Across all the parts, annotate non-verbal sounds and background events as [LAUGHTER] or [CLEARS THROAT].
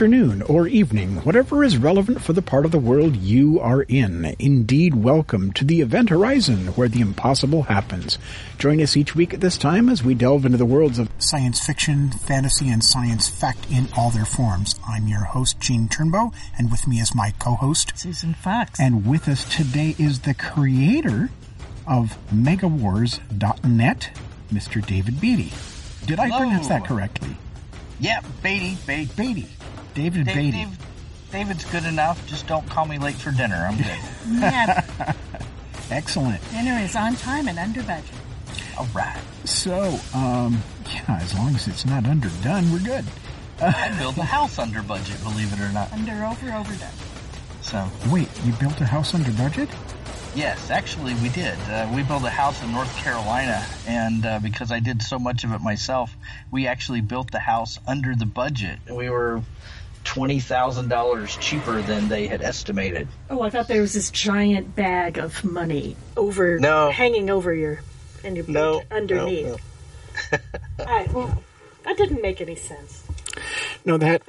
or evening, whatever is relevant for the part of the world you are in. Indeed, welcome to the event horizon where the impossible happens. Join us each week at this time as we delve into the worlds of science fiction, fantasy, and science fact in all their forms. I'm your host, Gene Turnbow, and with me is my co-host, Susan Fox. and with us today is the creator of MegaWars.net, Mr. David Baity. Did I Hello. pronounce that correctly? yeah, Baity, Baity. Baity. David Dave, Baity. Dave, David's good enough. Just don't call me late for dinner. I'm good. [LAUGHS] Yeah, [LAUGHS] Excellent. dinner is on time and under budget. All right. So, um, yeah, as long as it's not underdone, we're good. [LAUGHS] I built a house under budget, believe it or not. Under, over, overdone. So, Wait, you built a house under budget? yes, actually, we did. Uh, we built a house in North Carolina, and uh, because I did so much of it myself, we actually built the house under the budget. We were twenty thousand dollars cheaper than they had estimated. Oh, I thought there was this giant bag of money over, No. hanging over your, and your No, boot underneath. no, [LAUGHS] I, well, that didn't make any sense. No, that.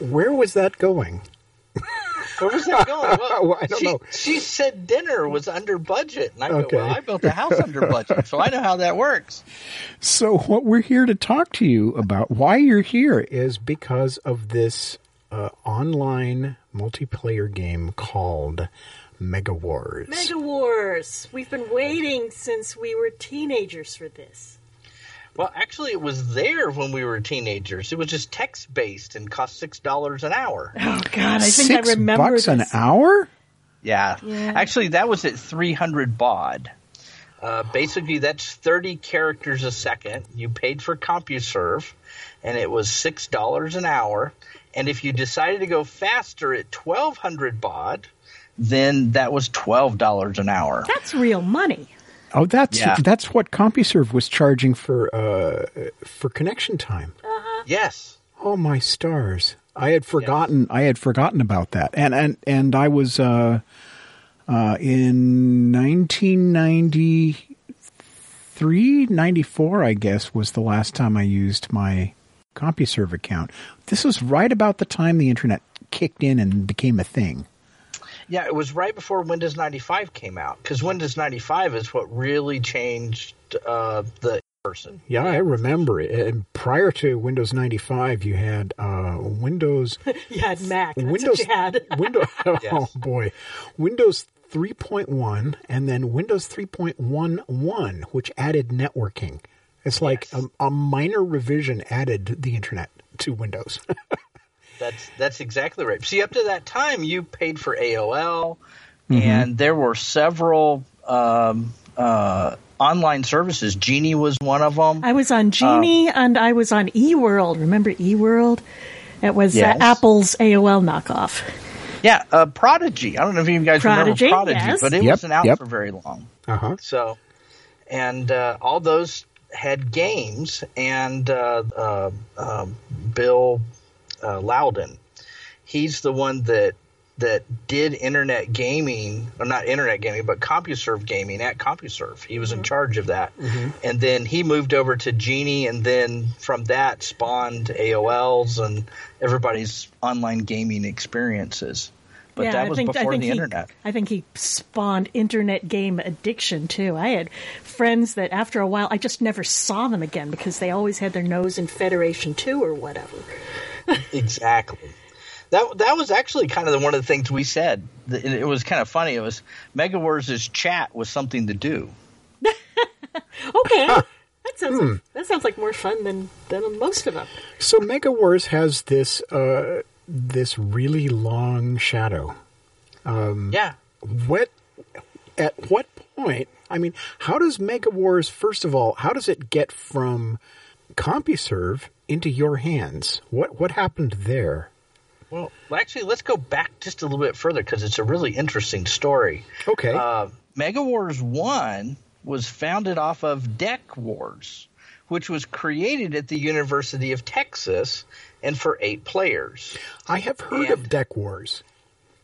Where was that going? Where was that going? Well, [LAUGHS] Well, I don't she, know. She said dinner was under budget, and I Okay. go, "Well, I built a house under budget, so I know how that works." So, what we're here to talk to you about, why you're here, is because of this uh, online multiplayer game called Mega Wars. Mega Wars. We've been waiting since we were teenagers for this. Well, actually, it was there when we were teenagers. It was just text based and cost six dollars an hour. Oh God, I think Six I remember bucks an hour? Yeah. Yeah. Actually, that was at 300 baud. Uh, basically, that's 30 characters a second. You paid for CompuServe, and it was $6 an hour. And if you decided to go faster at 1200 baud, then that was $12 an hour. That's real money. Oh, that's Yeah. that's what CompuServe was charging for uh, for connection time. Yes. Oh my stars! I had forgotten. I had forgotten about that. And and and I was uh, uh, in 1993, 94, I guess, was the last time I used my CompuServe account. This was right about the time the internet kicked in and became a thing. Yeah, it was right before Windows 95 came out because Windows 95 is what really changed uh, the person. Yeah, I remember it. And prior to Windows 95, you had uh, Windows [LAUGHS] You had Mac. That's Windows what you had. [LAUGHS] Windows [LAUGHS] oh Yes. boy. Windows 3.1 and then Windows 3.11 which added networking. It's like Yes. a, a minor revision added the internet to Windows. [LAUGHS] That's that's exactly right. See, up to that time, you paid for AOL, Mm-hmm. and there were several um, uh, online services. Genie was one of them. I was on Genie and I was on eWorld. Remember eWorld? It was Yes. uh, Apple's AOL knockoff. yeah, uh, Prodigy. I don't know if you guys Prodigy, remember Prodigy, yes. but it Yep, wasn't out yep. for very long. uh-huh. So, and uh, all those had games, and uh, uh, um, Bill uh, Louden, he's the one that that did internet gaming, or not internet gaming, but CompuServe gaming at CompuServe. He was in charge of that, and then he moved over to Genie, and then from that spawned AOLs and everybody's online gaming experiences. But yeah, that I think, before I think the he, internet. I think he spawned internet game addiction too. I had friends that after a while I just never saw them again because they always had their nose in Federation 2 or whatever. [LAUGHS] Exactly. That that was actually kind of one of the things we said. It was kind of funny. It was Mega Wars' chat was something to do. [LAUGHS] okay. That sounds like, that sounds like more fun than than most of them. So Mega Wars has this uh, this really long shadow. Yeah. What at what point? I mean, how does Mega Wars first of all? How does it get from CompuServe into your hands? What what happened there? Well, actually, let's go back just a little bit further because it's a really interesting story. Okay. Uh, Mega Wars 1 was founded off of Deck Wars, which was created at the University of Texas and for eight players. I have heard of Deck Wars.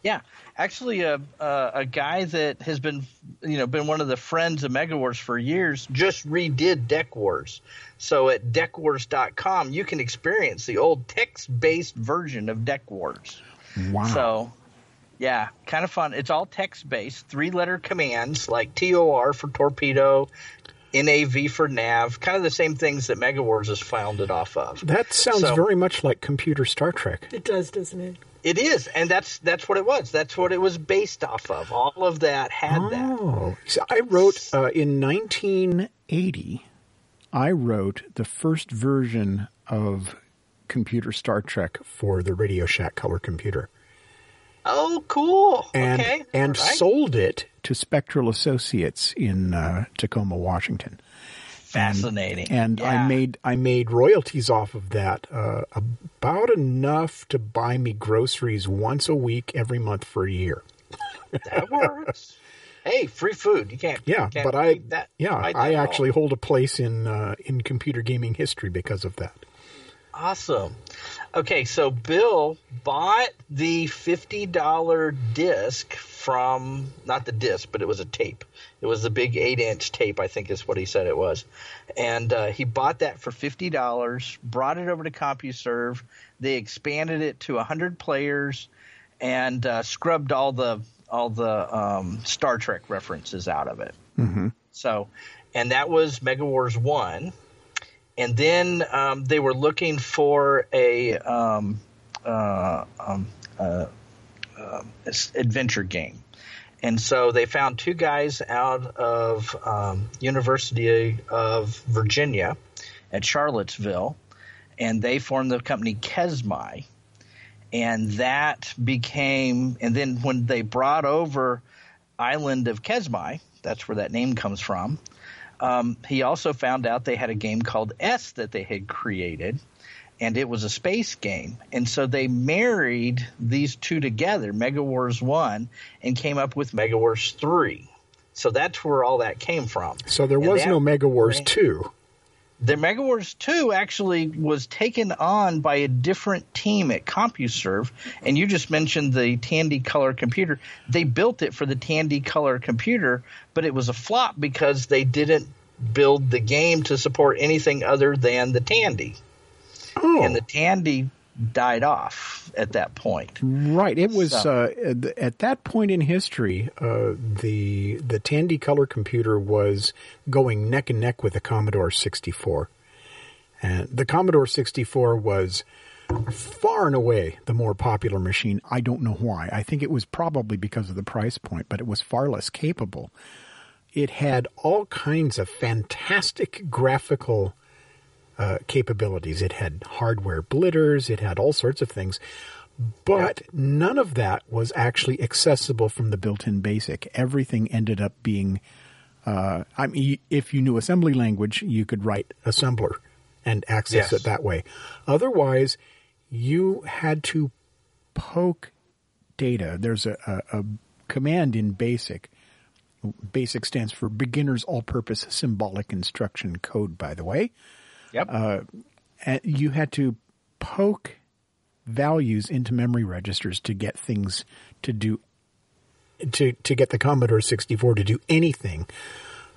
Yeah, actually, a a, a guy that has been you know been one of the friends of Mega Wars for years just redid Deck Wars. So at deckwars.com, you can experience the old text-based version of Deck Wars. Wow. So, yeah, kind of fun. It's all text based, three letter commands like TOR for torpedo, NAV for nav, kind of the same things that Mega Wars is founded off of. that sounds So- very much like computer Star Trek. It does, doesn't it? It is, and that's that's what it was. That's what it was based off of. All of that had that. Oh, so I wrote uh, in 1980. I wrote the first version of computer Star Trek for the Radio Shack color computer, Oh, cool. and okay. and All right. sold it to Spectral Associates in uh, Tacoma, Washington. fascinating. And I Yeah. made I made royalties off of that, uh, about enough to buy me groceries once a week every month for a year. that works. hey, free food. You can't. Yeah, you can't but I that. yeah I actually hold a place in uh, in computer gaming history because of that. Awesome. Okay, so Bill bought the fifty dollar disc from not the disc, but it was a tape. It was the big eight inch tape, I think is what he said it was, and uh, he bought that for fifty dollars. Brought it over to CompuServe. They expanded it to hundred players, and uh, scrubbed all the all the um, Star Trek references out of it. Mm-hmm. So, and that was Mega Wars one and then um, they were looking for a um, uh, um, uh, uh, adventure game, and so they found two guys out of um, University of Virginia at Charlottesville, and they formed the company Kesmai, and that became and then when they brought over Island of Kesmai, that's where that name comes from um, he also found out they had a game called S that they had created, and it was a space game. And so they married these two together, Mega Wars 1, and came up with Mega Wars 3. So that's where all that came from. So there was that- no Mega Wars two. The Mega Wars 2 actually was taken on by a different team at CompuServe, and you just mentioned the Tandy Color computer. They built it for the Tandy Color computer, but it was a flop because they didn't build the game to support anything other than the Tandy. Oh, And the Tandy died off at that point. right. It was So- uh, at- at that point in history. Uh, the the Tandy color computer was going neck and neck with the Commodore 64, and the Commodore 64 was far and away the more popular machine. I don't know why. I think it was probably because of the price point, but it was far less capable. It had all kinds of fantastic graphical uh, capabilities. It had hardware blitters. It had all sorts of things. But none of that was actually accessible from the built-in BASIC. Everything ended up being, uh, I mean, if you knew assembly language, you could write assembler and access Yes. it that way. Otherwise, you had to poke data. There's a, a, a command in BASIC. BASIC stands for Beginner's All-Purpose Symbolic Instruction Code, by the way Yep. Uh, and you had to poke values into memory registers to get things to do to to get the Commodore 64 to do anything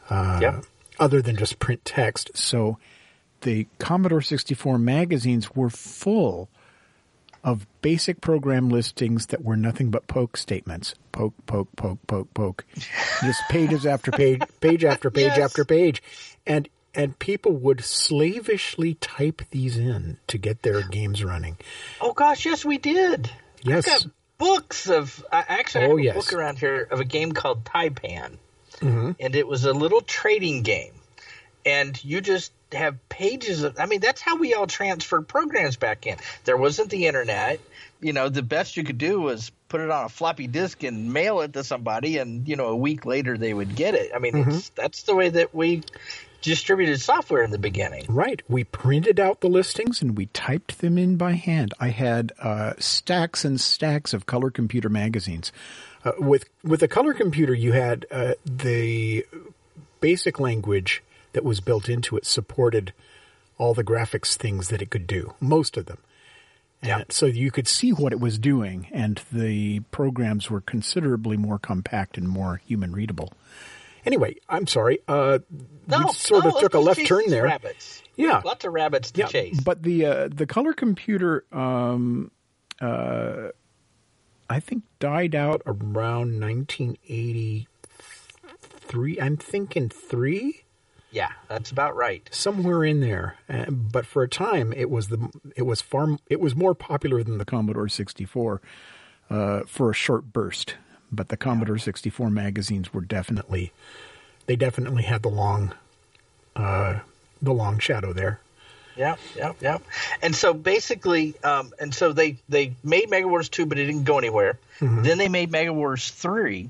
uh, yep. other than just print text. So the Commodore 64 magazines were full of basic program listings that were nothing but poke statements. Poke, poke, poke, poke, poke. [LAUGHS] Just pages after page, page after page Yes. after page. And and people would slavishly type these in to get their games running. Oh gosh, yes, we did. Yes. Books of. I actually have Oh, a yes. book around here of a game called Taipan, Mm-hmm. and it was a little trading game, and you just have pages of. I mean, that's how we all transferred programs back in. There wasn't the internet. You know, the best you could do was put it on a floppy disk and mail it to somebody, and you know, a week later they would get it. I mean, Mm-hmm. it's, that's the way that we distributed software in the beginning. Right. We printed out the listings and we typed them in by hand. I had uh, stacks and stacks of color computer magazines. Uh, with with a color computer, you had uh, the basic language that was built into it supported all the graphics things that it could do, most of them. And Yeah. so you could see what it was doing, and the programs were considerably more compact and more human readable. Anyway, I'm sorry. Uh, No, we sort no, of took a left turn there. Rabbits. Yeah. lots of rabbits to chase. But the uh, the color computer, um, uh, I think, died out around 1983. I'm thinking three, Yeah, that's about right. somewhere in there. Uh, but for a time, it was the it was far it was more popular than the Commodore 64 uh, for a short burst. But the Commodore 64 magazines were definitely they definitely had the long uh, the long shadow there. Yeah, yeah, yeah. And so basically, um, and so they they made Mega Wars two, but it didn't go anywhere. Then they made Mega Wars three,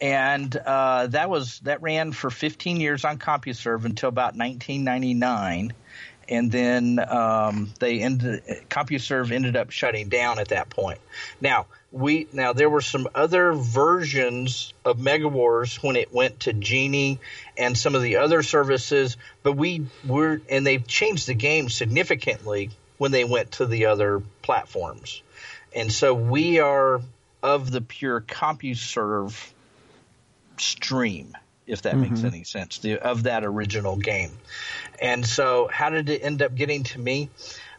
and uh, that was that ran for 15 years on CompuServe until about 1999, and then um, they ended CompuServe ended up shutting down at that point. Now we now there were some other versions of Mega Wars when it went to Genie and some of the other services, but we were and they've changed the game significantly when they went to the other platforms, and so we are of the pure CompuServe stream, if that makes any sense, the, of that original game. And so, how did it end up getting to me?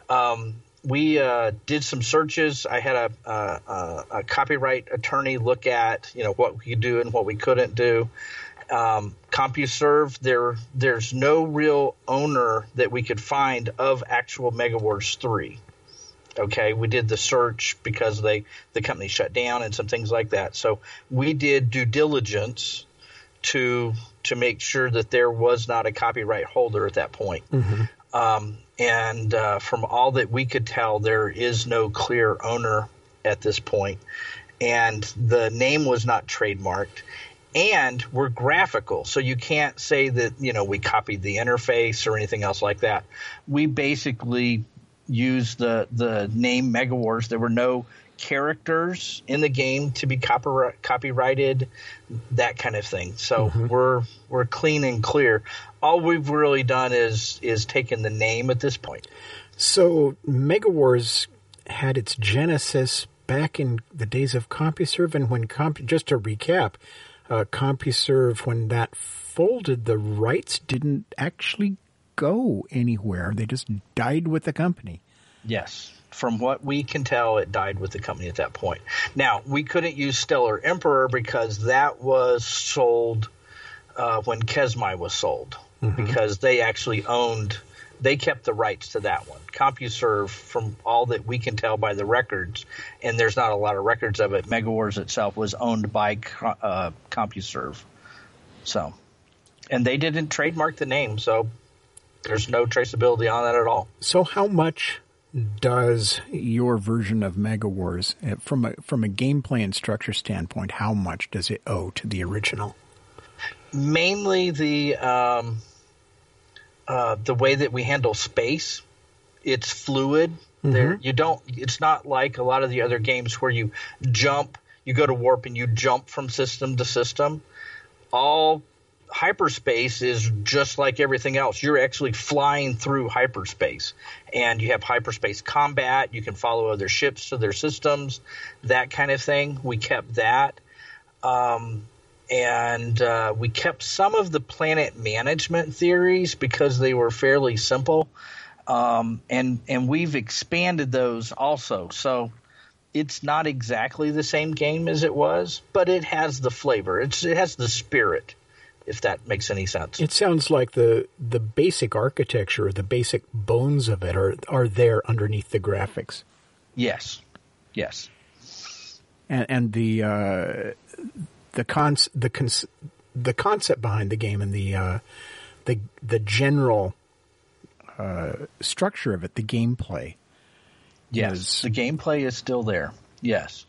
Um, we uh, did some searches. I had a, a, a, copyright attorney look at you know what we could do and what we couldn't do. Um, CompuServe, there there's no real owner that we could find of actual Mega Wars three. Okay, we did the search because they the company shut down and some things like that. So we did due diligence to to make sure that there was not a copyright holder at that point. Um, and uh, from all that we could tell, there is no clear owner at this point, and the name was not trademarked. And we're graphical, so you can't say that you know we copied the interface or anything else like that. We basically used the the name Mega Wars. There were no characters in the game to be copyright, copyrighted, that kind of thing. So we're we're clean and clear. All we've really done is is taken the name at this point. So Mega Wars had its genesis back in the days of CompuServe, and when Comp, just to recap, uh, CompuServe when that folded, the rights didn't actually go anywhere; they just died with the company. Yes. From what we can tell, it died with the company at that point. Now, we couldn't use Stellar Emperor because that was sold uh, when Kesmai was sold, because they actually owned, they kept the rights to that one. CompuServe, from all that we can tell by the records, and there's not a lot of records of it, Mega Wars itself was owned by uh, CompuServe. So, and they didn't trademark the name, so there's no traceability on that at all. So, how much does your version of Mega Wars, uh, from a from a gameplay and structure standpoint, how much does it owe to the original? mainly the um, uh, the way that we handle space. It's fluid. There, you don't. It's not like a lot of the other games where you jump, you go to warp, and you jump from system to system. All hyperspace is just like everything else. You're actually flying through hyperspace, and you have hyperspace combat. You can follow other ships to their systems, that kind of thing. We kept that Um, and uh, we kept some of the planet management theories because they were fairly simple, um, and and we've expanded those also. So it's not exactly the same game as it was, but it has the flavor. It's it has the spirit, if that makes any sense. It sounds like the the basic architecture, the basic bones of it are are there underneath the graphics. yes, yes. and, and the uh, the cons the cons- the concept behind the game and the uh, the the general uh, structure of it, the gameplay. Yes, the gameplay is still there. Yes,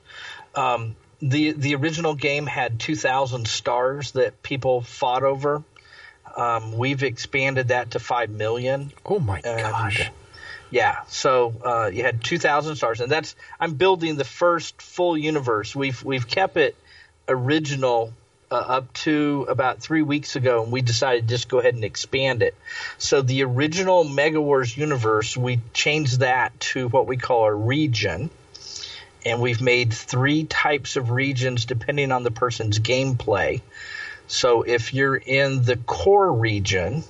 um, the the original game had 2,000 stars that people fought over. Um, we've expanded that to five million. Oh my And, gosh! Yeah, so uh, you had 2,000 stars, and that's I'm building the first full universe. We've we've kept it original uh, up to about three weeks ago, and we decided just go ahead and expand it. So the original Mega Wars universe, we changed that to what we call a region, and we've made three types of regions depending on the person's gameplay. So if you're in the core region,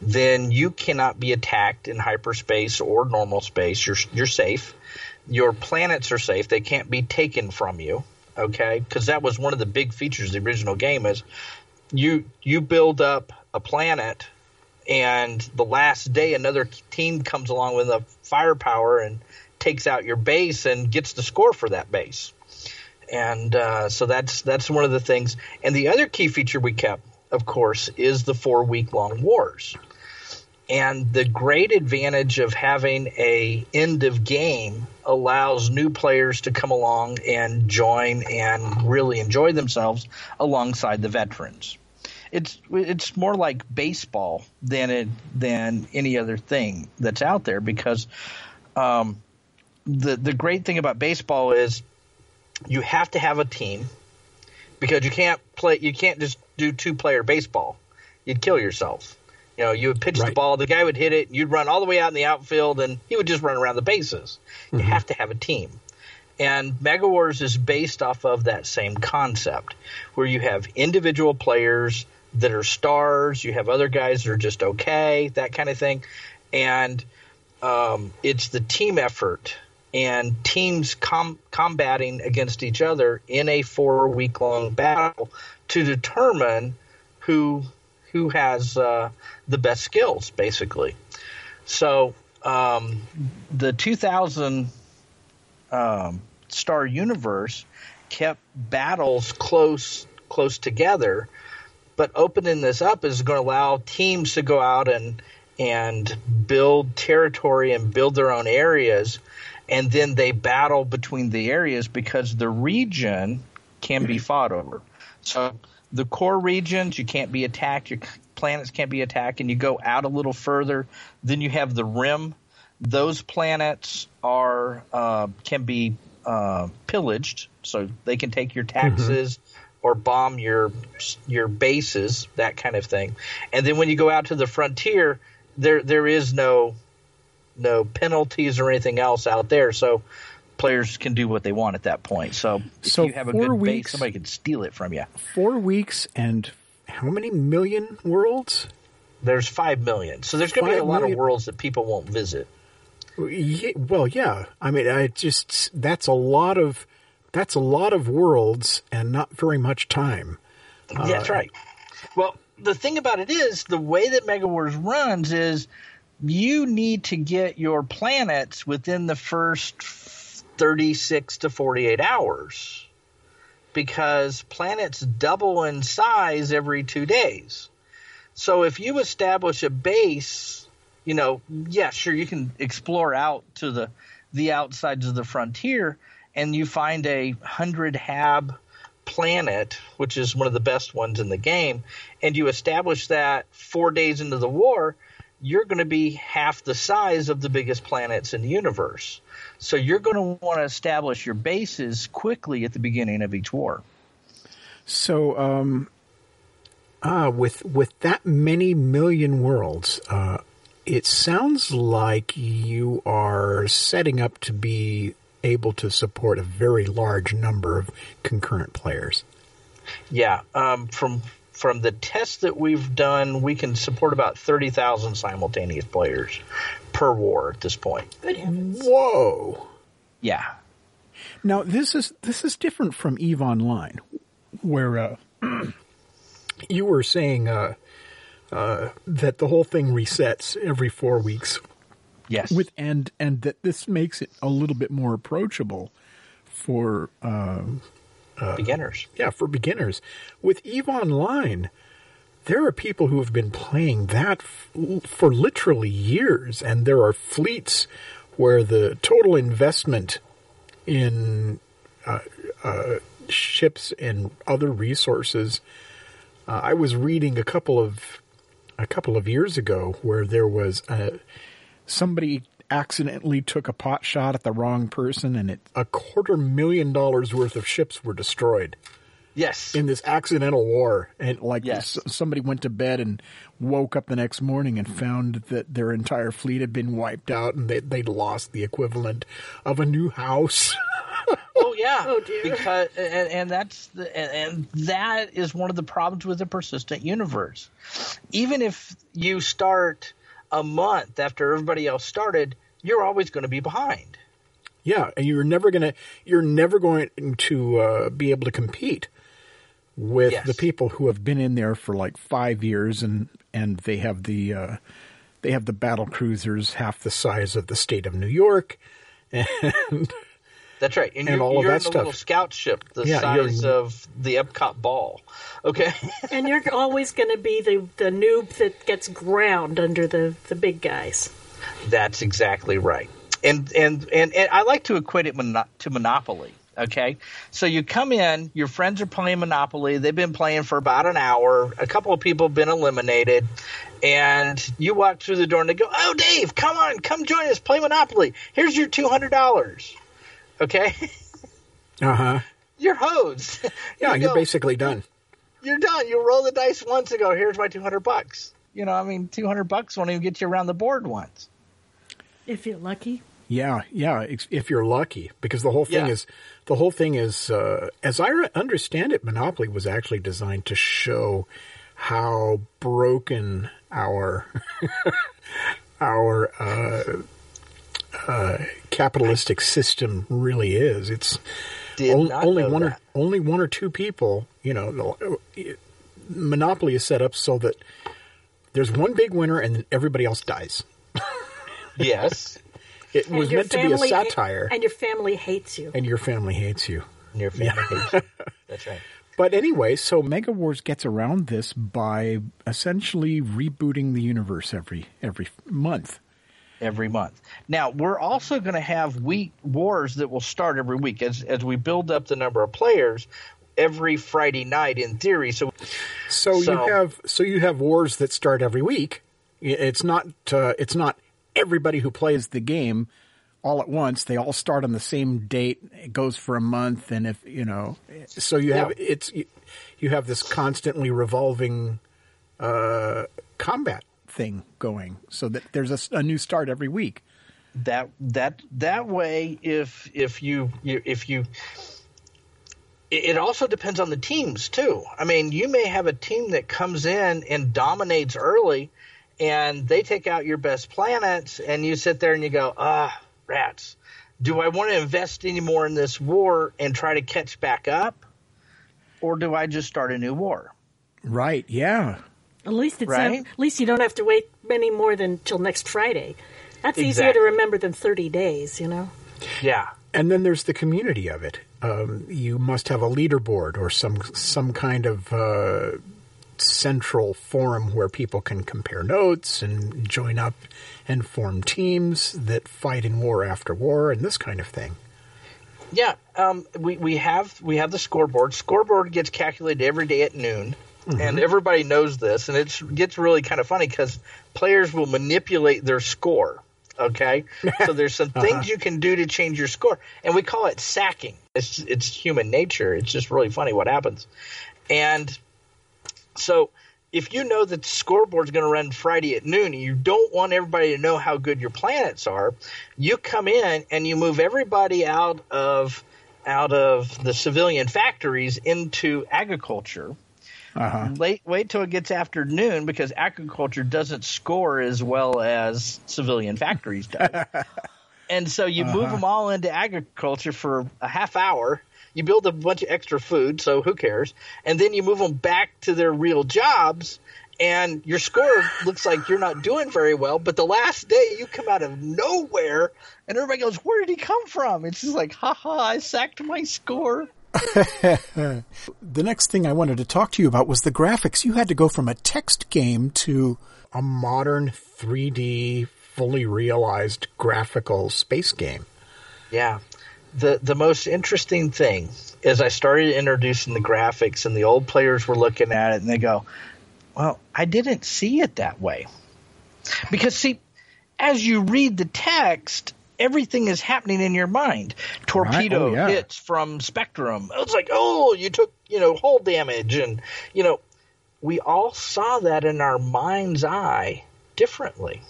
then you cannot be attacked in hyperspace or normal space. You're you're safe. Your planets are safe. They can't be taken from you. Okay, because that was one of the big features of the original game is you you build up a planet, and the last day another team comes along with a firepower and takes out your base and gets the score for that base. And uh, so that's that's one of the things. And the other key feature we kept, of course, is the four week long wars. And the great advantage of having a end of game allows new players to come along and join and really enjoy themselves alongside the veterans. It's it's more like baseball than it than any other thing that's out there because um, the the great thing about baseball is you have to have a team because you can't play you can't just do two player baseball. You'd kill yourself. You know, you would pitch the ball, the guy would hit it, you'd run all the way out in the outfield and he would just run around the bases. You have to have a team. And Mega Wars is based off of that same concept where you have individual players that are stars, you have other guys that are just okay, that kind of thing. And um, it's the team effort and teams com- combating against each other in a four week long battle to determine who who has uh, the best skills, basically. So um, the 2000 um, star universe kept battles close close together, but opening this up is going to allow teams to go out and and build territory and build their own areas, and then they battle between the areas because the region can be fought over. So the core regions you can't be attacked, your planets can't be attacked, and you go out a little further. Then you have the rim. Those planets are uh, can be uh, pillaged, so they can take your taxes or bomb your your bases, that kind of thing. And then when you go out to the frontier, there there is no no penalties or anything else out there, so players can do what they want at that point. So if So you have a four good base, somebody can steal it from you. Four weeks and how many million worlds? There's five million, so there's going to be a Five lot million? of worlds that people won't visit. Ye- Well, yeah. I mean, I just that's a lot of that's a lot of worlds and not very much time. Yeah, That's uh, right. Well, the thing about it is the way that Mega Wars runs is you need to get your planets within the first 36 to 48 hours because planets double in size every two days. So if you establish a base, you know, yeah, sure, you can explore out to the the outsides of the frontier, and you find a hundred hab planet, which is one of the best ones in the game, and you establish that four days into the war, you're going to be half the size of the biggest planets in the universe. So you're going to want to establish your bases quickly at the beginning of each war. So, um, ah, with with that many million worlds, uh, it sounds like you are setting up to be able to support a very large number of concurrent players. Yeah, um, from from the tests that we've done, we can support about thirty thousand simultaneous players per war at this point. Good heavens. Whoa! Yeah, Now this is this is different from Eve Online, where uh, [CLEARS THROAT] you were saying uh, uh, that the whole thing resets every four weeks. yes, with and and that this makes it a little bit more approachable for uh, Beginners. yeah for beginners. With Eve Online, there are people who have been playing that f- for literally years, and there are fleets where the total investment in uh, uh, ships and other resources. Uh, I was reading a couple of a couple of years ago where there was a, somebody accidentally took a pot shot at the wrong person, and it, a quarter million dollars worth of ships were destroyed Yes. in this accidental war. And like Yes. s- somebody went to bed and woke up the next morning and found that their entire fleet had been wiped out, and they, they'd lost the equivalent of a new house. [LAUGHS] Oh yeah. Oh, dear. Because and, and that's the, and, and that is one of the problems with the persistent universe. Even if you start a month after everybody else started, you're always going to be behind. Yeah, and you're never gonna you're never going to uh, be able to compete with Yes. the people who have been in there for like five years and and they have the uh, they have the battle cruisers half the size of the state of New York, [LAUGHS] and That's right. And, And you're, all of you're that in a little scout ship the Yeah, you're- size of the Epcot ball. Okay. [LAUGHS] And you're always going to be the, the noob that gets ground under the, the big guys. That's exactly right. And and and, and I like to equate it mono- to Monopoly. Okay, so you come in, your friends are playing Monopoly. They've been playing for about an hour. A couple of people have been eliminated, and you walk through the door and they go, "Oh, Dave, come on, come join us, play Monopoly. Here's your two hundred dollars." Okay, uh huh, you're hosed. [LAUGHS] yeah, You you're basically done. you're done. You roll the dice once and go, "Here's my two hundred bucks." You know, I mean, two hundred bucks won't even get you around the board once. If you're lucky. Yeah, yeah. If you're lucky, because the whole thing Yeah. is, the whole thing is, uh, as I understand it, Monopoly was actually designed to show how broken our [LAUGHS] our uh, uh, capitalistic system really is. It's Did on- not only know one or only one or two people. You know, the- Monopoly is set up so that there's one big winner and then everybody else dies. Yes. [LAUGHS] It And was meant to be a family ha- satire. and your family hates you. and your family hates you. And your family hates you. That's right. [LAUGHS] But anyway, so Mega Wars gets around this by essentially rebooting the universe every every month. Every month. Now we're also going to have week wars that will start every week as as we build up the number of players every Friday night in theory. So So, So- you have so you have wars that start every week. It's not uh, it's not everybody who plays the game all at once. They all start on the same date. It goes for a month, and if you know, so you have Yeah. it's you, you have this constantly revolving uh, combat thing going, so that there's a new start every week. that that that way, if if you, if you it it also depends on the teams too. I mean, you may have a team that comes in and dominates early, and they take out your best planets, and you sit there and you go, ah, rats. Do I want to invest any more in this war and try to catch back up, or do I just start a new war? Right? Yeah. At least it's Right? not, at least you don't have to wait any more than till next Friday. That's easier to remember than 30 days, you know. Yeah, And then there's the community of it. Um, you must have a leaderboard or some some kind of uh, central forum where people can compare notes and join up and form teams that fight in war after war and this kind of thing. yeah. Um, we we have we have the scoreboard. Scoreboard gets calculated every day at noon. And mm-hmm. everybody knows this, and it gets really kind of funny because players will manipulate their score. Okay, [LAUGHS] so there's some things uh-huh. you can do to change your score, and we call it sacking. It's it's human nature. It's just really funny what happens, and so if you know that the scoreboard's going to run Friday at noon, and you don't want everybody to know how good your planets are, you come in and you move everybody out of out of the civilian factories into agriculture. Uh-huh. Wait, wait till it gets afternoon because agriculture doesn't score as well as civilian factories do. [LAUGHS] and so you move them all into agriculture for a half hour. You build a bunch of extra food, so who cares? And then you move them back to their real jobs, and your score looks like you're not doing very well. But the last day, you come out of nowhere, and everybody goes, "Where did he come from?" It's just like, "Ha ha! I sacked my score." [LAUGHS] The next thing I wanted to talk to you about was the graphics. You had to go from a text game to a modern 3D, fully realized graphical space game. Yeah. The the most interesting thing is I started introducing the graphics and the old players were looking at it and they go, "Well, I didn't see it that way." Because see, as you read the text, everything is happening in your mind. Oh, Torpedo Oh, yeah. hits from Spectrum. It's like, "Oh, you took, you know, hull damage." And, you know, we all saw that in our mind's eye differently.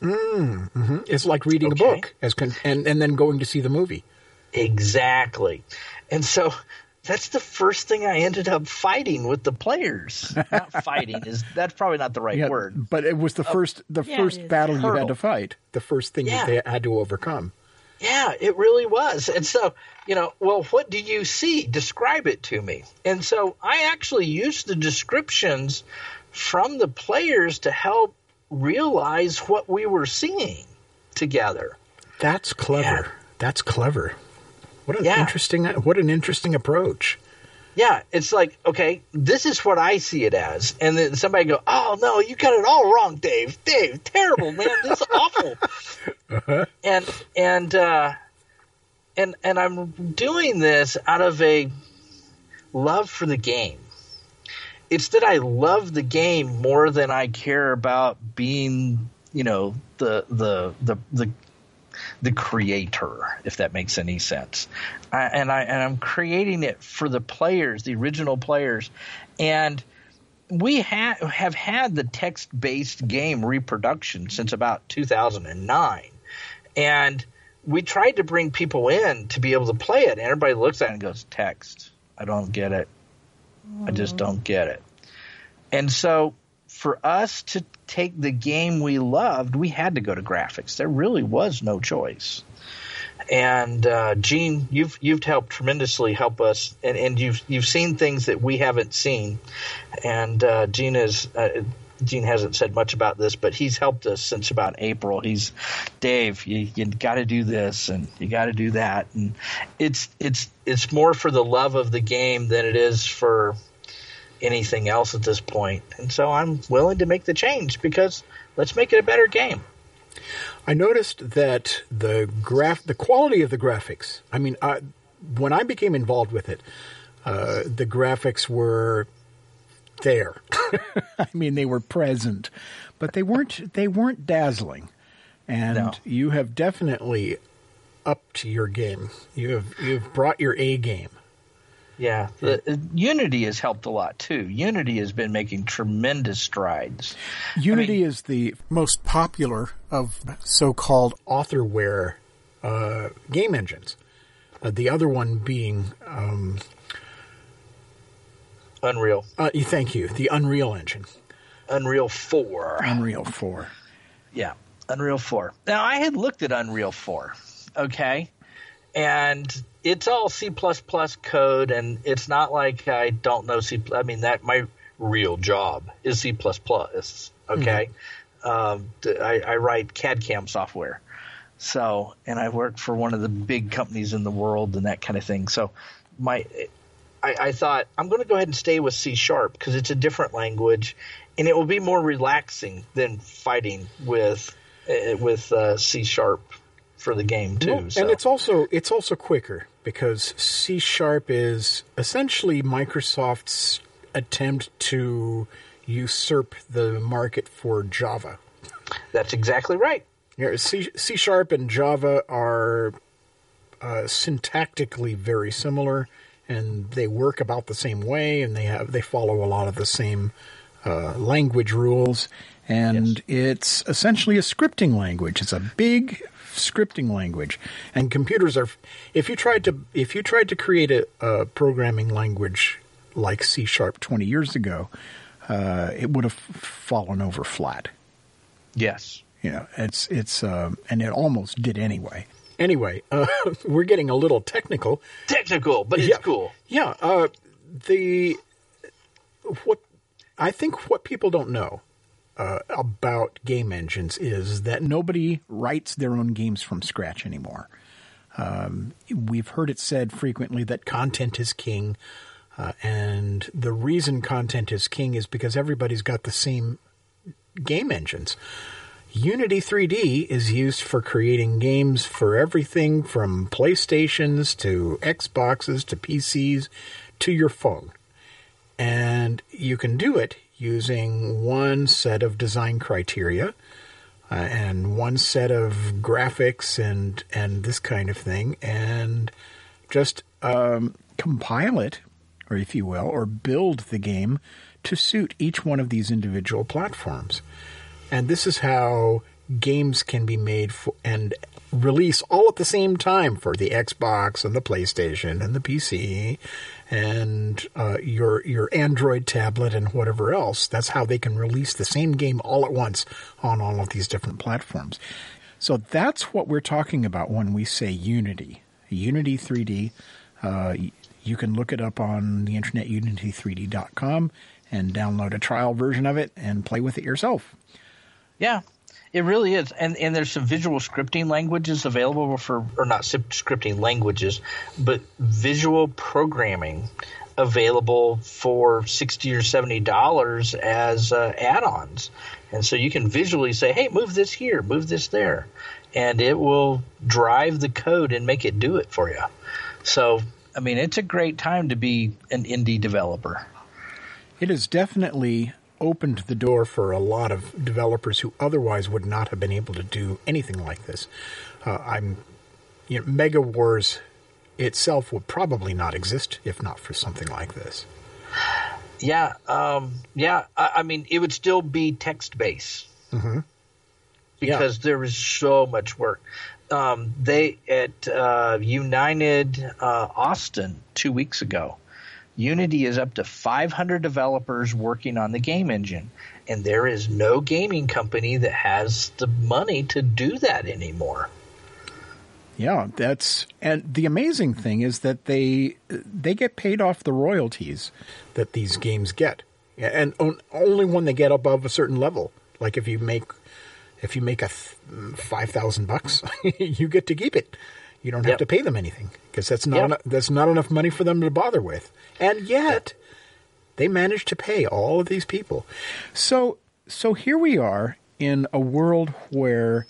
Mm, mm-hmm. It's like reading Okay. a book as con- and, and then going to see the movie. Exactly. And so that's the first thing I ended up fighting with the players. [LAUGHS] Not fighting is that's probably not the right Yeah, word. but it was the uh, first the Yeah, first battle you had to fight. The first thing Yeah. that they had to overcome. Yeah, it really was. And so, you know, well, what do you see? Describe it to me. And so I actually used the descriptions from the players to help realize what we were seeing together. That's clever. Yeah. That's clever. What an Yeah. interesting what an interesting approach. Yeah, it's like, okay, this is what I see it as. And then somebody go, oh, no, you got it all wrong, Dave. Dave, terrible, man. This is awful. [LAUGHS] And, and, uh, and, and I'm doing this out of a love for the game. It's that I love the game more than I care about being, you know, the, the, the, the, the creator, if that makes any sense. I, and I and I'm creating it for the players, the original players, and we ha- have had the text-based game reproduction since about 2009, and we tried to bring people in to be able to play it, and everybody looks at it and goes, "Text, I don't get it. I just mm. don't get it." And so for us to take the game we loved, we had to go to graphics. There really was no choice. And uh, Gene, you've you've helped tremendously help us, and, and you've you've seen things that we haven't seen. And uh, Gene is uh, Gene hasn't said much about this, but he's helped us since about April. He's Dave, you you got to do this and you got to do that, and it's it's it's more for the love of the game than it is for anything else at this point. And so I'm willing to make the change because let's make it a better game. I noticed that the graph, the quality of the graphics. I mean, uh, when I became involved with it, uh, the graphics were there. [LAUGHS] I mean, they were present, but they weren't. They weren't dazzling. And No. you have definitely upped your game. You have you've brought your A game. Yeah, the, uh, Unity has helped a lot too. Unity has been making tremendous strides. Unity is the most popular of so-called authorware uh, game engines. Uh, the other one being, um, Unreal, uh, thank you, the Unreal Engine. Unreal Four. Unreal 4. Yeah, Unreal 4. Now, I had looked at Unreal 4, okay? And it's all C++ code, and it's not like I don't know C. I mean, that my real job is C++, okay? Um, I, I write CAD CAM software. So, and I work for one of the big companies in the world and that kind of thing. So, my, I, I thought I'm going to go ahead and stay with C sharp because it's a different language, and it will be more relaxing than fighting with uh, with uh, C sharp for the game too. Well, so. And it's also it's also quicker because C sharp is essentially Microsoft's attempt to usurp the market for Java. that's exactly right. Yeah, C C sharp and Java are uh, syntactically very similar, and they work about the same way, and they have they follow a lot of the same uh, language rules. And it's essentially a scripting language. It's a big scripting language, and computers are. If you tried to if you tried to create a, a programming language like C sharp twenty years ago, uh, it would have fallen over flat. Yes. You know, it's it's um, and it almost did anyway. Anyway, [LAUGHS] uh, we're getting a little technical. Technical, but it's yeah, cool. Yeah, uh, the what I think what people don't know uh, about game engines is that nobody writes their own games from scratch anymore. Um, we've heard it said frequently that content is king, uh, and the reason content is king is because everybody's got the same game engines. Unity 3D is used for creating games for everything from PlayStations to Xboxes to PCs to your phone. And you can do it using one set of design criteria uh, and one set of graphics and and this kind of thing, and just um, compile it, or if you will, or build the game to suit each one of these individual platforms. And this is how games can be made for, and release all at the same time for the Xbox and the PlayStation and the PC and uh, your your Android tablet and whatever else. That's how they can release the same game all at once on all of these different platforms. So that's what we're talking about when we say Unity. Unity 3D. Uh, you can look it up on the internet, unity3d.com, and download a trial version of it and play with it yourself. Yeah, it really is, and and there's some visual scripting languages available for, or not scripting languages, but visual programming available for sixty or seventy dollars as uh, add-ons, and so you can visually say, "Hey, move this here, move this there," and it will drive the code and make it do it for you. So, I mean, it's a great time to be an indie developer. It is definitely opened the door for a lot of developers who otherwise would not have been able to do anything like this. Uh, I'm, you know, Mega Wars itself would probably not exist if not for something like this. Yeah, um, yeah. I, I, mean, it would still be text based mm-hmm. because yeah. there is so much work. Um, they at uh, Unite uh, Austin two weeks ago Unity is up to 500 developers working on the game engine, and there is no gaming company that has the money to do that anymore. Yeah, that's and the amazing thing is that they they get paid off the royalties that these games get, and only when they get above a certain level. Like if you make if you make a five thousand bucks, [LAUGHS] you get to keep it. You don't have yep. to pay them anything because that's not yep. enough, that's not enough money for them to bother with. And yet, they managed to pay all of these people. So so here we are in a world where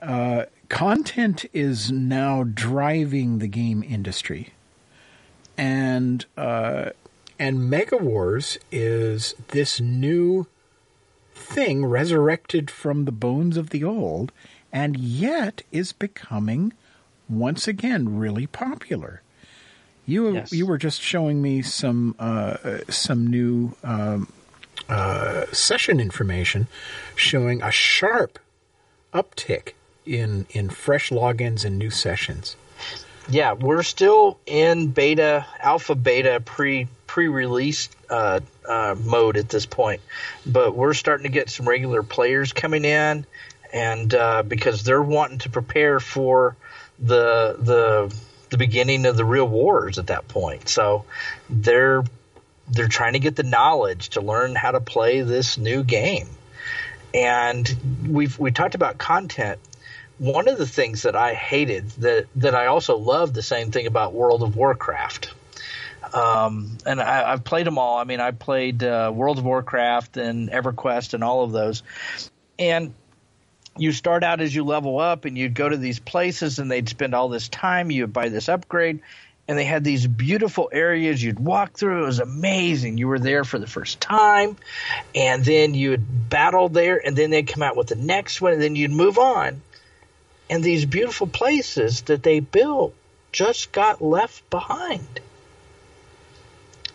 uh, content is now driving the game industry, and uh, and Mega Wars is this new thing resurrected from the bones of the old, and yet is becoming once again really popular. You yes. you were just showing me some uh, some new um, uh, session information showing a sharp uptick in in fresh logins and new sessions. Yeah, we're still in beta, alpha beta, pre pre release uh, uh, mode at this point, but we're starting to get some regular players coming in, and uh, because they're wanting to prepare for the the the beginning of the real wars at that point. So they're they're trying to get the knowledge to learn how to play this new game. And we've we talked about content. One of the things that I hated that that I also love the same thing about World of Warcraft. Um, and I, have played them all. I mean, I played uh, World of Warcraft and EverQuest and all of those. And you start out as you level up and you'd go to these places and they'd spend all this time you would buy this upgrade and they had these beautiful areas you'd walk through. It was amazing. You were there for the first time and then you'd battle there and then they'd come out with the next one and then you'd move on. And these beautiful places that they built just got left behind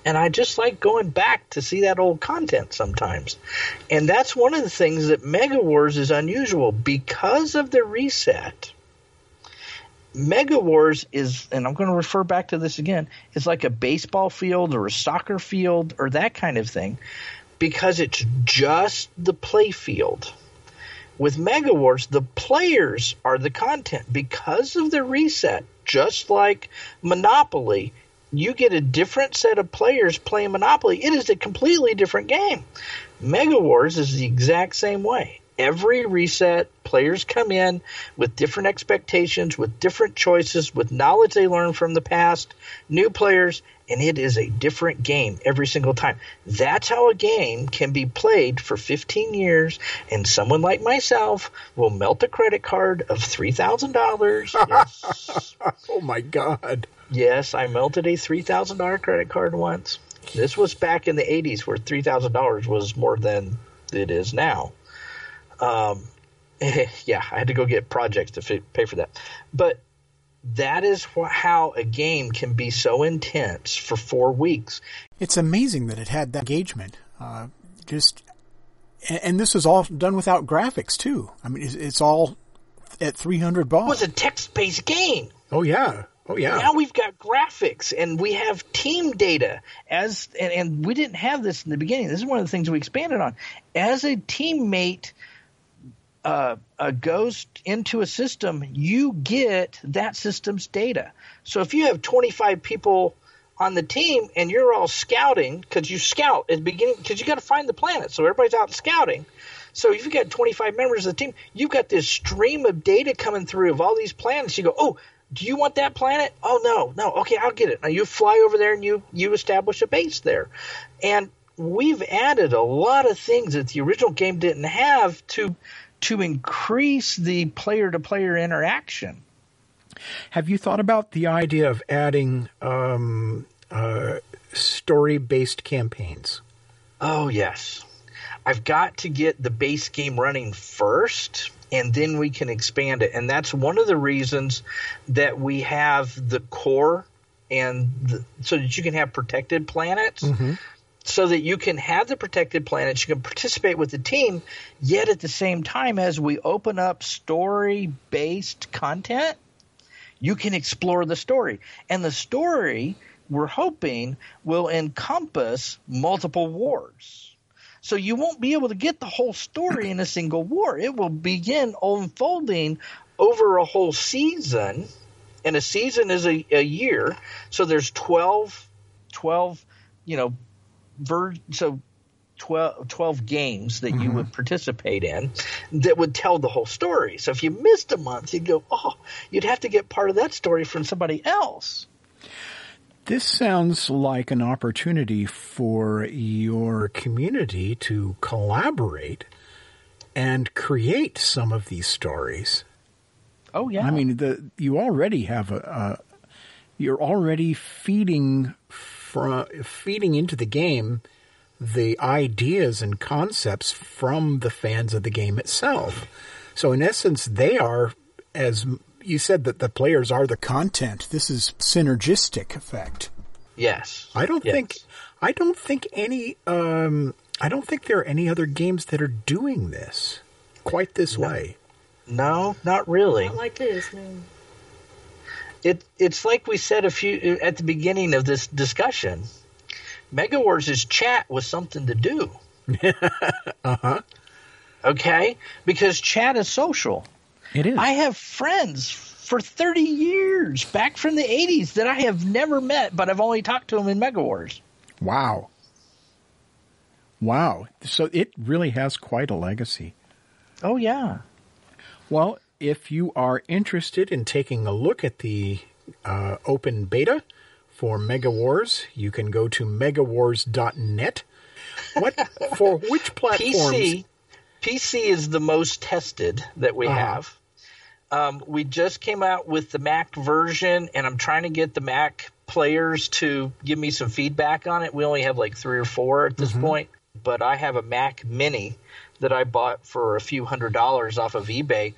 and I just like going back to see that old content sometimes. And that's one of the things that Mega Wars is unusual because of the reset. Mega Wars is, and I'm going to refer back to this again, is like a baseball field or a soccer field or that kind of thing because it's just the play field. With Mega Wars, the players are the content because of the reset, just like Monopoly you get a different set of players playing Monopoly. It is a completely different game. Mega Wars is the exact same way. Every reset, players come in with different expectations, with different choices, with knowledge they learned from the past, new players, and it is a different game every single time. That's how a game can be played for 15 years, and someone like myself will melt a credit card of $3,000. Yes. [LAUGHS] Oh my God. Yes, I melted a three thousand dollar credit card once. This was back in the eighties, where three thousand dollars was more than it is now. Um, [LAUGHS] yeah, I had to go get projects to fi- pay for that. But that is wh- how a game can be so intense for four weeks. It's amazing that it had that engagement. Uh, just, and, and this was all done without graphics too. I mean, it's, it's all at 300 It was a text based game. oh yeah. Oh yeah. Now we've got graphics and we have team data as and, and we didn't have this in the beginning. This is one of the things we expanded on. As a teammate uh, uh, goes into a system, you get that system's data. So if you have 25 people on the team and you're all scouting because you scout at the beginning because you got to find the planet, so everybody's out scouting. So if you've got 25 members of the team, you've got this stream of data coming through of all these planets. You go, oh, do you want that planet? Oh no, no. Okay, I'll get it. Now you fly over there and you you establish a base there, and we've added a lot of things that the original game didn't have to to increase the player to player interaction. Have you thought about the idea of adding um, uh, story-based campaigns? Oh yes, I've got to get the base game running first, and then we can expand it. And that's one of the reasons that we have the core, and the, so that you can have protected planets. So that you can have the protected planets, you can participate with the team, yet at the same time, as we open up story based content, you can explore the story. And the story, we're hoping, will encompass multiple wars. So you won't be able to get the whole story in a single war. It will begin unfolding over a whole season, and a season is a, a year. So there's 12, 12 you know, ver- so 12, 12 games that you mm-hmm. would participate in that would tell the whole story. So if you missed a month, you'd go, oh, you'd have to get part of that story from somebody else. This sounds like an opportunity for your community to collaborate and create some of these stories. Oh yeah, I mean, the you already have a, a you're already feeding from feeding into the game the ideas and concepts from the fans of the game itself. So in essence, they are as you said that the players are the content. This is synergistic effect. yes. I don't Yes. think I don't think any um I don't think there are any other games that are doing this quite this way. No, not really. Not like this, no. It it's like we said a few at the beginning of this discussion. Mega Wars' is chat was something to do. [LAUGHS] uh huh. Okay, because chat is social. It is. I have friends for 30 years back from the 80s that I have never met, but I've only talked to them in Mega Wars. Wow. Wow. So it really has quite a legacy. Oh yeah. Well, if you are interested in taking a look at the uh, open beta for Mega Wars, you can go to megawars.net. What [LAUGHS] for which platforms? PC PC is the most tested that we Uh-huh. have. Um, we just came out with the Mac version, and I'm trying to get the Mac players to give me some feedback on it. We only have like three or four at this Mm-hmm. point, but I have a Mac Mini that I bought for a few hundred dollars off of eBay,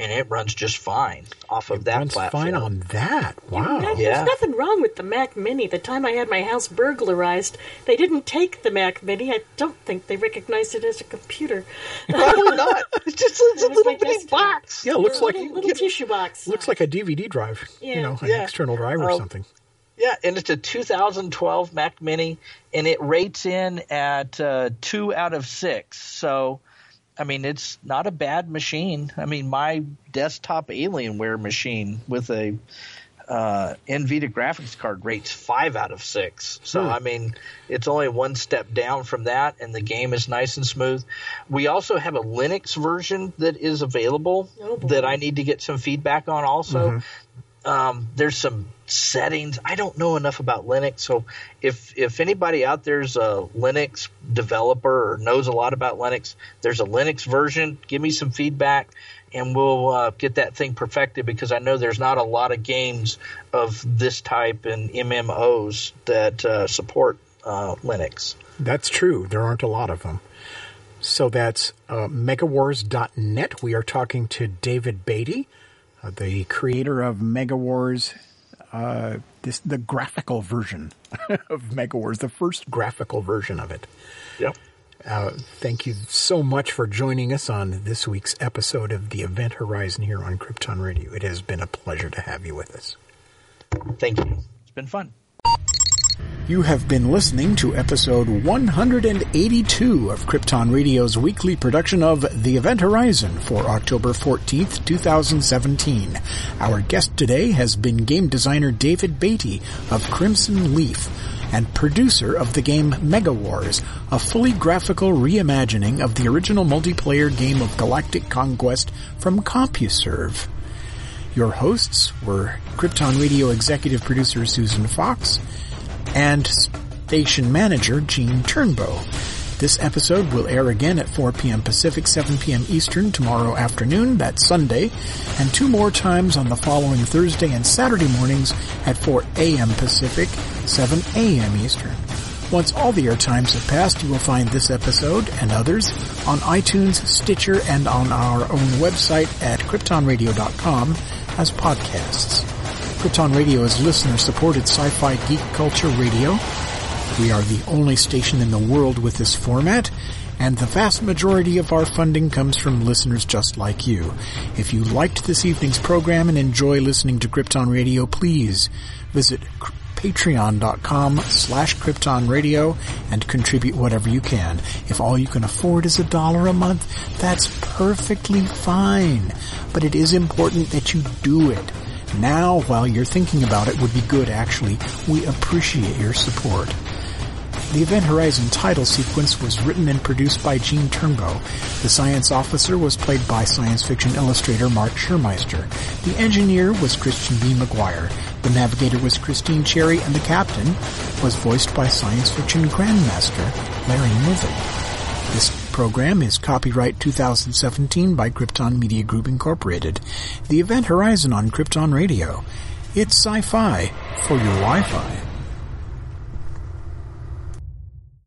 and it runs just fine off of that runs platform. fine on that. Wow. No, Yeah. There's nothing wrong with the Mac Mini. The time I had my house burglarized, they didn't take the Mac Mini. I don't think they recognized it as a computer. [LAUGHS] Probably not. [LAUGHS] It's just it's a little my bitty box. Yeah, it looks A like little, little tissue box. looks like a DVD drive. Yeah. You Yeah. know, an Yeah. external drive or Oh. something. Yeah, and it's a 2012 Mac Mini, and it rates in at uh, two out of six. So, I mean, it's not a bad machine. I mean, my desktop Alienware machine with a uh, NVIDIA graphics card rates five out of six. So Hmm. I mean, it's only one step down from that, and the game is nice and smooth. We also have a Linux version that is available Oh, that I need to get some feedback on. Also, um, there's some settings. I don't know enough about Linux, so if if anybody out there's a Linux developer or knows a lot about Linux, there's a Linux version. Give me some feedback, and we'll uh, get that thing perfected because I know there's not a lot of games of this type and MMOs that uh, support uh, Linux. That's true. There aren't a lot of them. So that's uh, megawars.net. We are talking to David Baity, uh, the creator of Megawars, uh, this the graphical version [LAUGHS] of Mega Wars, the first graphical version of it. Yep. Uh, thank you so much for joining us on this week's episode of the Event Horizon here on Krypton Radio. It has been a pleasure to have you with us. Thank you. It's been fun. You have been listening to episode 182 of Krypton Radio's weekly production of The Event Horizon for October 14th, 2017. Our guest today has been game designer David Baity of Crimson Leaf and producer of the game Mega Wars, a fully graphical reimagining of the original multiplayer game of Galactic Conquest from CompuServe. Your hosts were Krypton Radio executive producer Susan Fox and station manager Gene Turnbow. This episode will air again at 4 p.m. Pacific, 7 p.m. Eastern tomorrow afternoon, that's Sunday, and two more times on the following Thursday and Saturday mornings at 4 a.m. Pacific, 7 a.m. Eastern. Once all the air times have passed, you will find this episode and others on iTunes, Stitcher, and on our own website at kryptonradio.com as podcasts. Krypton Radio is listener-supported sci-fi geek culture radio. We are the only station in the world with this format, and the vast majority of our funding comes from listeners just like you. If you liked this evening's program and enjoy listening to Krypton Radio, please visit patreon.com slash krypton radio and contribute whatever you can. If all you can afford is a dollar a month, that's perfectly fine. But it is important that you do it. Now, while you're thinking about it, would be good actually. We appreciate your support. The Event Horizon title sequence was written and produced by Gene Turnbow. The science officer was played by science fiction illustrator Mark Schurmeister. The engineer was Christian B. McGuire. The navigator was Christine Cherry, and the captain was voiced by science fiction grandmaster Larry Niven. This program is copyright 2017 by Krypton Media Group Incorporated. The Event Horizon on Krypton Radio. It's sci-fi for your Wi-Fi.